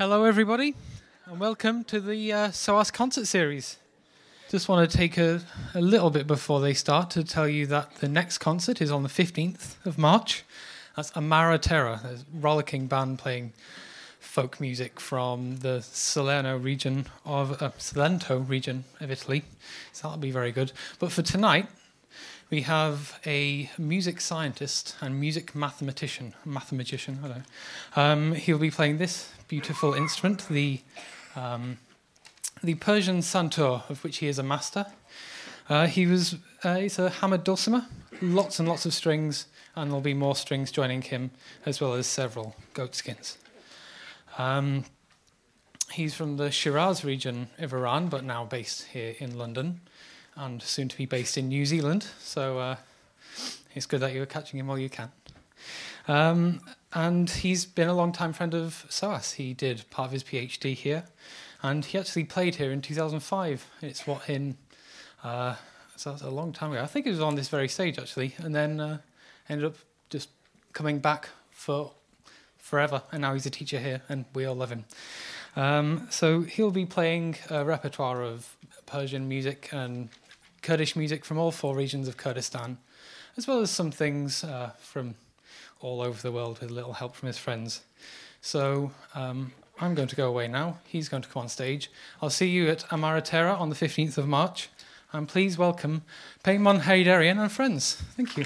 Hello, everybody, and welcome to the uh, SOAS concert series. Just want to take a, a little bit before they start to tell you that the next concert is on the 15th of March. That's Amara Terra, a rollicking band playing folk music from the Salerno region of uh, Salento region of Italy. So that'll be very good. But for tonight, we have a music scientist and music mathematician, mathematician, I don't know. Um, he'll be playing this beautiful instrument, the um, the Persian santur, of which he is a master. Uh, he was uh, it's a hammered dulcimer, lots and lots of strings, and there'll be more strings joining him, as well as several goat skins. Um, he's from the Shiraz region of Iran, but now based here in London and soon to be based in New Zealand. So uh, it's good that you're catching him while you can. Um, and he's been a long time friend of SOAS. He did part of his PhD here, and he actually played here in 2005. It's what in uh, so that's a long time ago. I think it was on this very stage actually, and then uh, ended up just coming back for forever. And now he's a teacher here, and we all love him. Um, so he'll be playing a repertoire of Persian music and Kurdish music from all four regions of Kurdistan, as well as some things uh, from all over the world with a little help from his friends. So um, I'm going to go away now. He's going to come on stage. I'll see you at Amara Terra on the 15th of March. And please welcome Peyman Heydarian and friends. Thank you.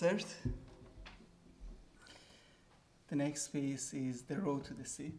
Concert. The next piece is The Road to the Sea.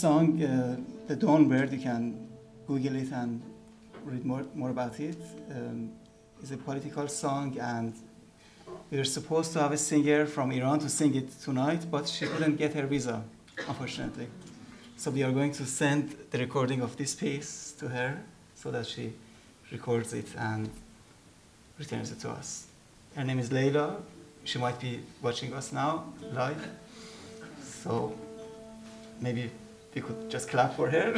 Song, uh, The Dawn Bird, you can Google it and read more, more about it. Um, it's a political song, and we were supposed to have a singer from Iran to sing it tonight, but she couldn't get her visa, unfortunately. So we are going to send the recording of this piece to her so that she records it and returns it to us. Her name is Leila. She might be watching us now live. So maybe we could just clap for her.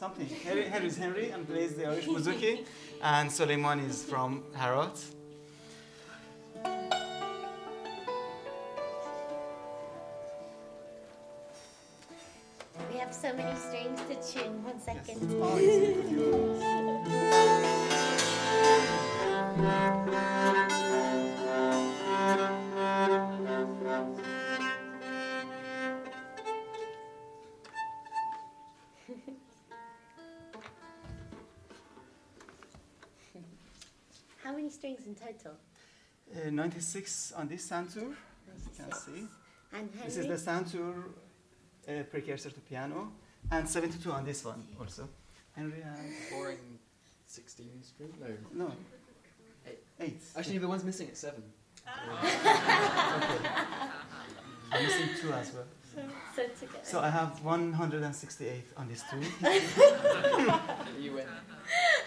Something. something. Henry, Henry and plays the Irish bouzouki. And Suleiman is from Herat. We have so many strings to tune. One second. Yes. Oh, yes. Many strings in total? Uh, 96 on this Santur, as you can see. And This is the Santur uh, precursor to piano, and 72 on this one also. Henry and Boring 16 string? No. no, Eight. eight. Actually, the one's missing at 7. I'm missing two as well. So together. So I have 168 on this tune. You win.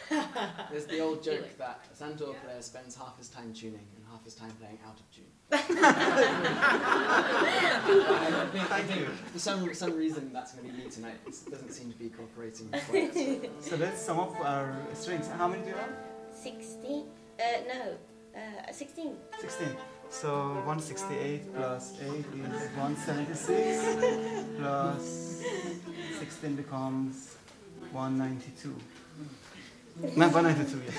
There's the old joke that a Santur player spends half his time tuning and half his time playing out of tune. Thank you. For some, some reason, that's going to be me tonight. It doesn't seem to be cooperating quite. So let's sum up our strings. How many do you have? 16? Uh, no. Uh, 16. 16. So 168 plus 8 is 176 plus 16 becomes 192. なんかないでつぶやい。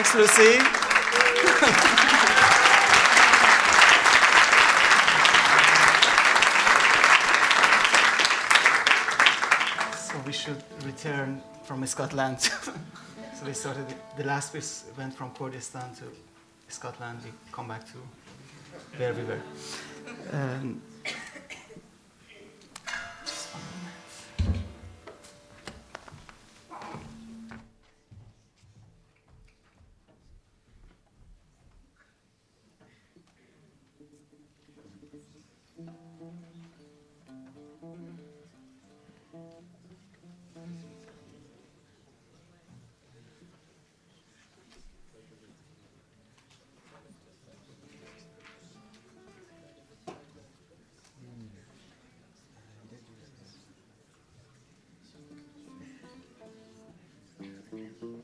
Thanks, Lucy. so we should return from Scotland. so we started, the last we went from Kurdistan to Scotland. We come back to where we were. Um,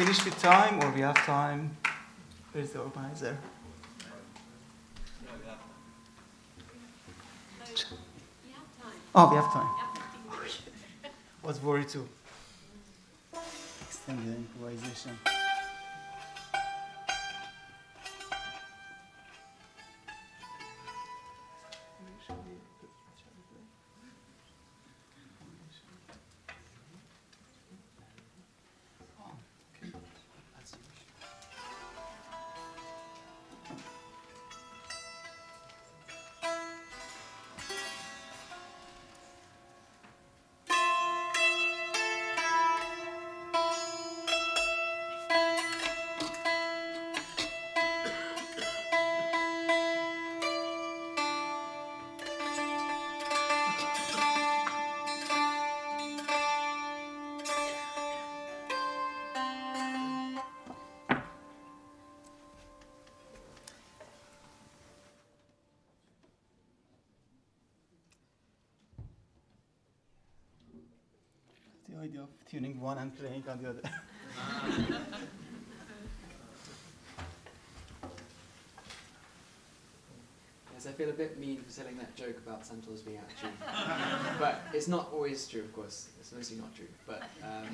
finished with time or we have time? Where's the organizer? We have time. Oh, we have time. Was worried too. Extend the improvisation. Idea of tuning one and playing on the other. Yes, I feel a bit mean for telling that joke about Santurs being out of but it's not always true, of course. It's mostly not true. But um,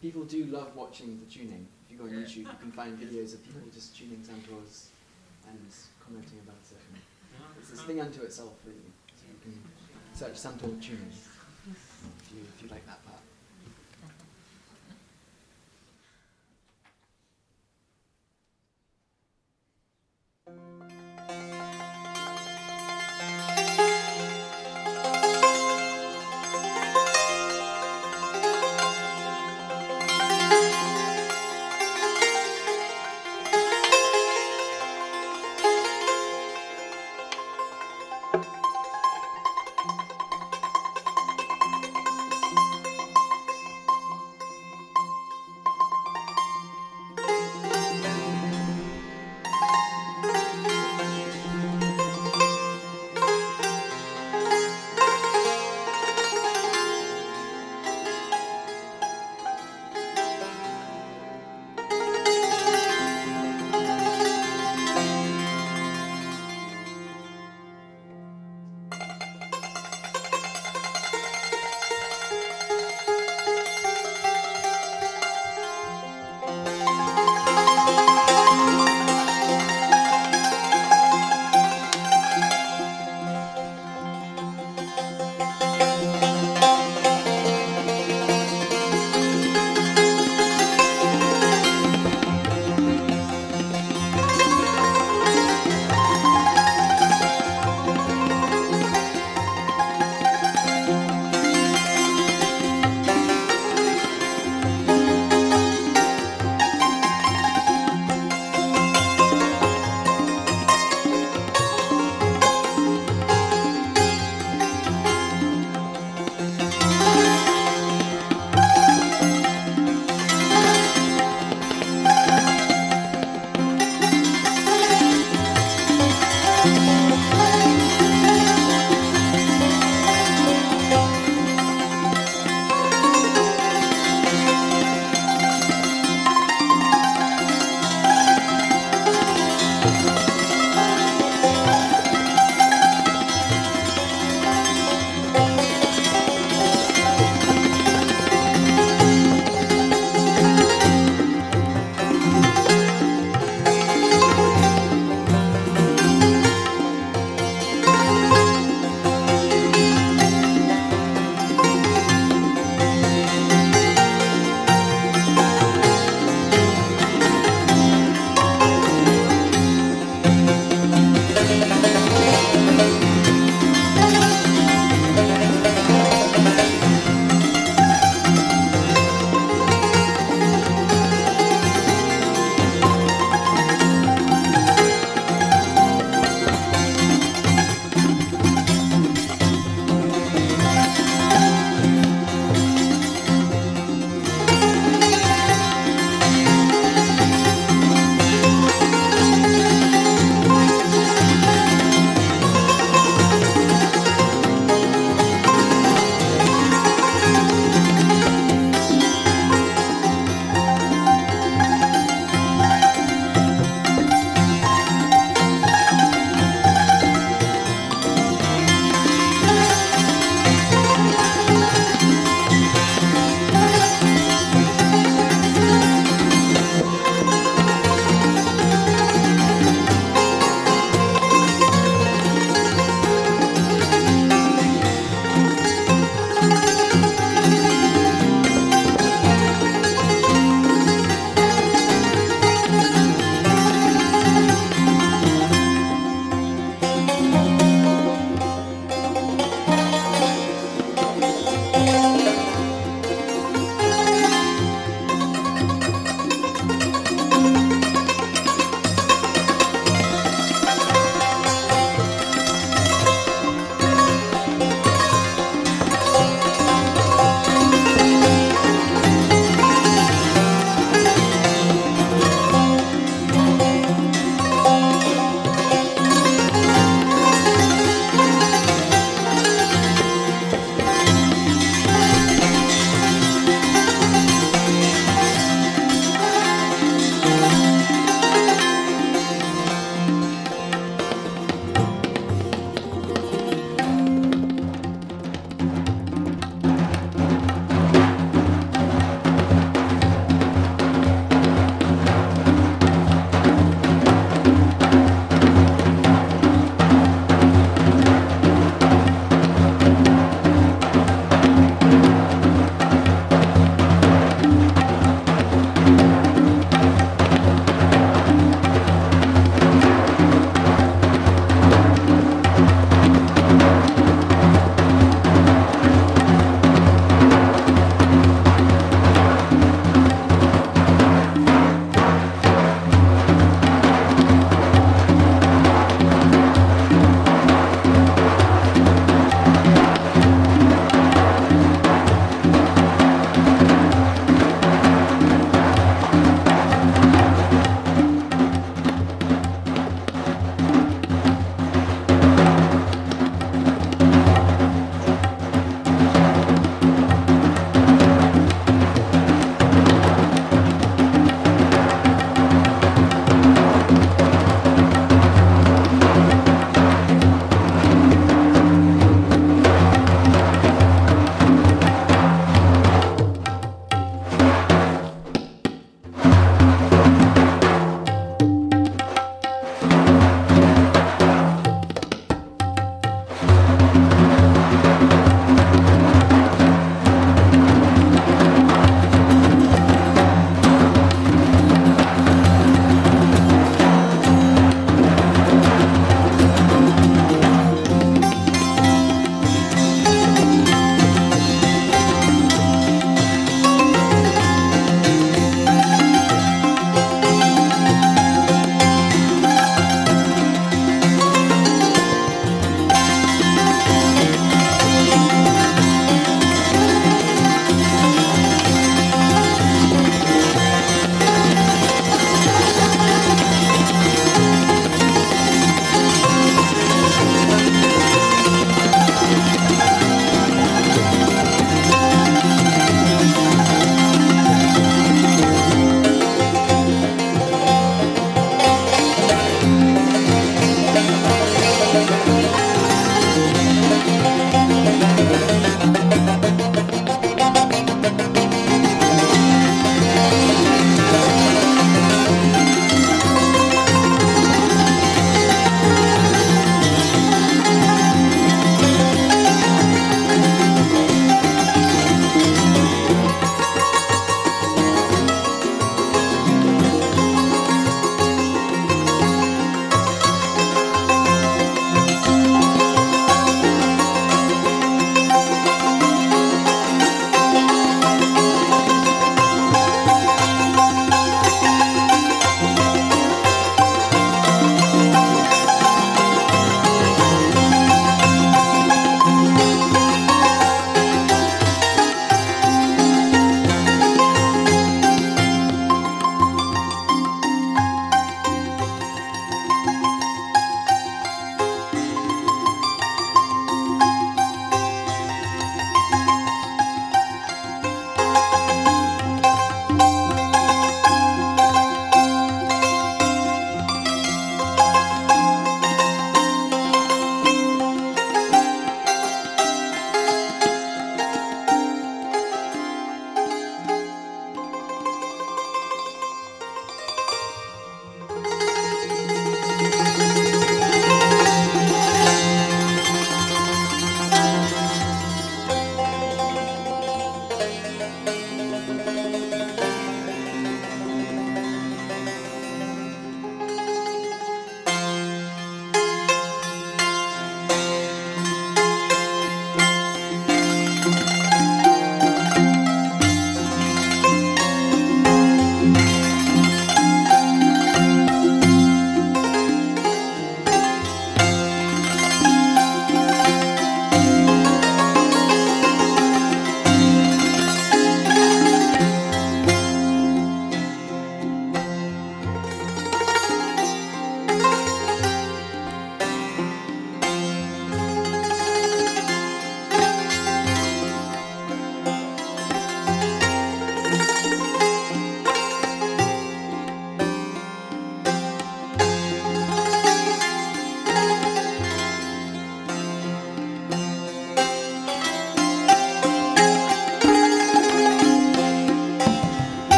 people do love watching the tuning. If you go on YouTube, you can find videos of people just tuning Santurs and commenting about it. It's this thing unto itself, really. So you can search Santur tuning if you, if you like that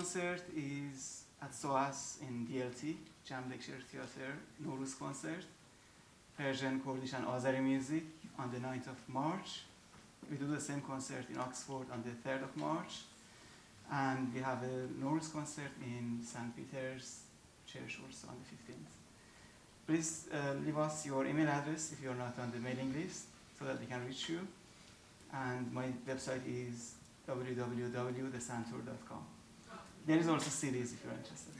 concert is at SOAS in DLT, Djam Lecture Theatre, Nowruz concert, Persian, Kurdish, and Azeri music on the 9th of March. We do the same concert in Oxford on the 3rd of March. And we have a Nowruz concert in St. Peter's Church also on the 15th. Please uh, leave us your email address if you're not on the mailing list so that we can reach you. And my website is www.thesantour.com. There is also CDs if you're interested.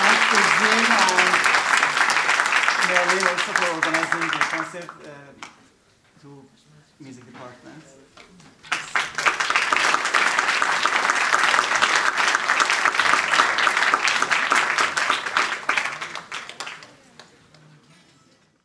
Thanks to Jim and Merlin also for organizing the concert uh, to music department.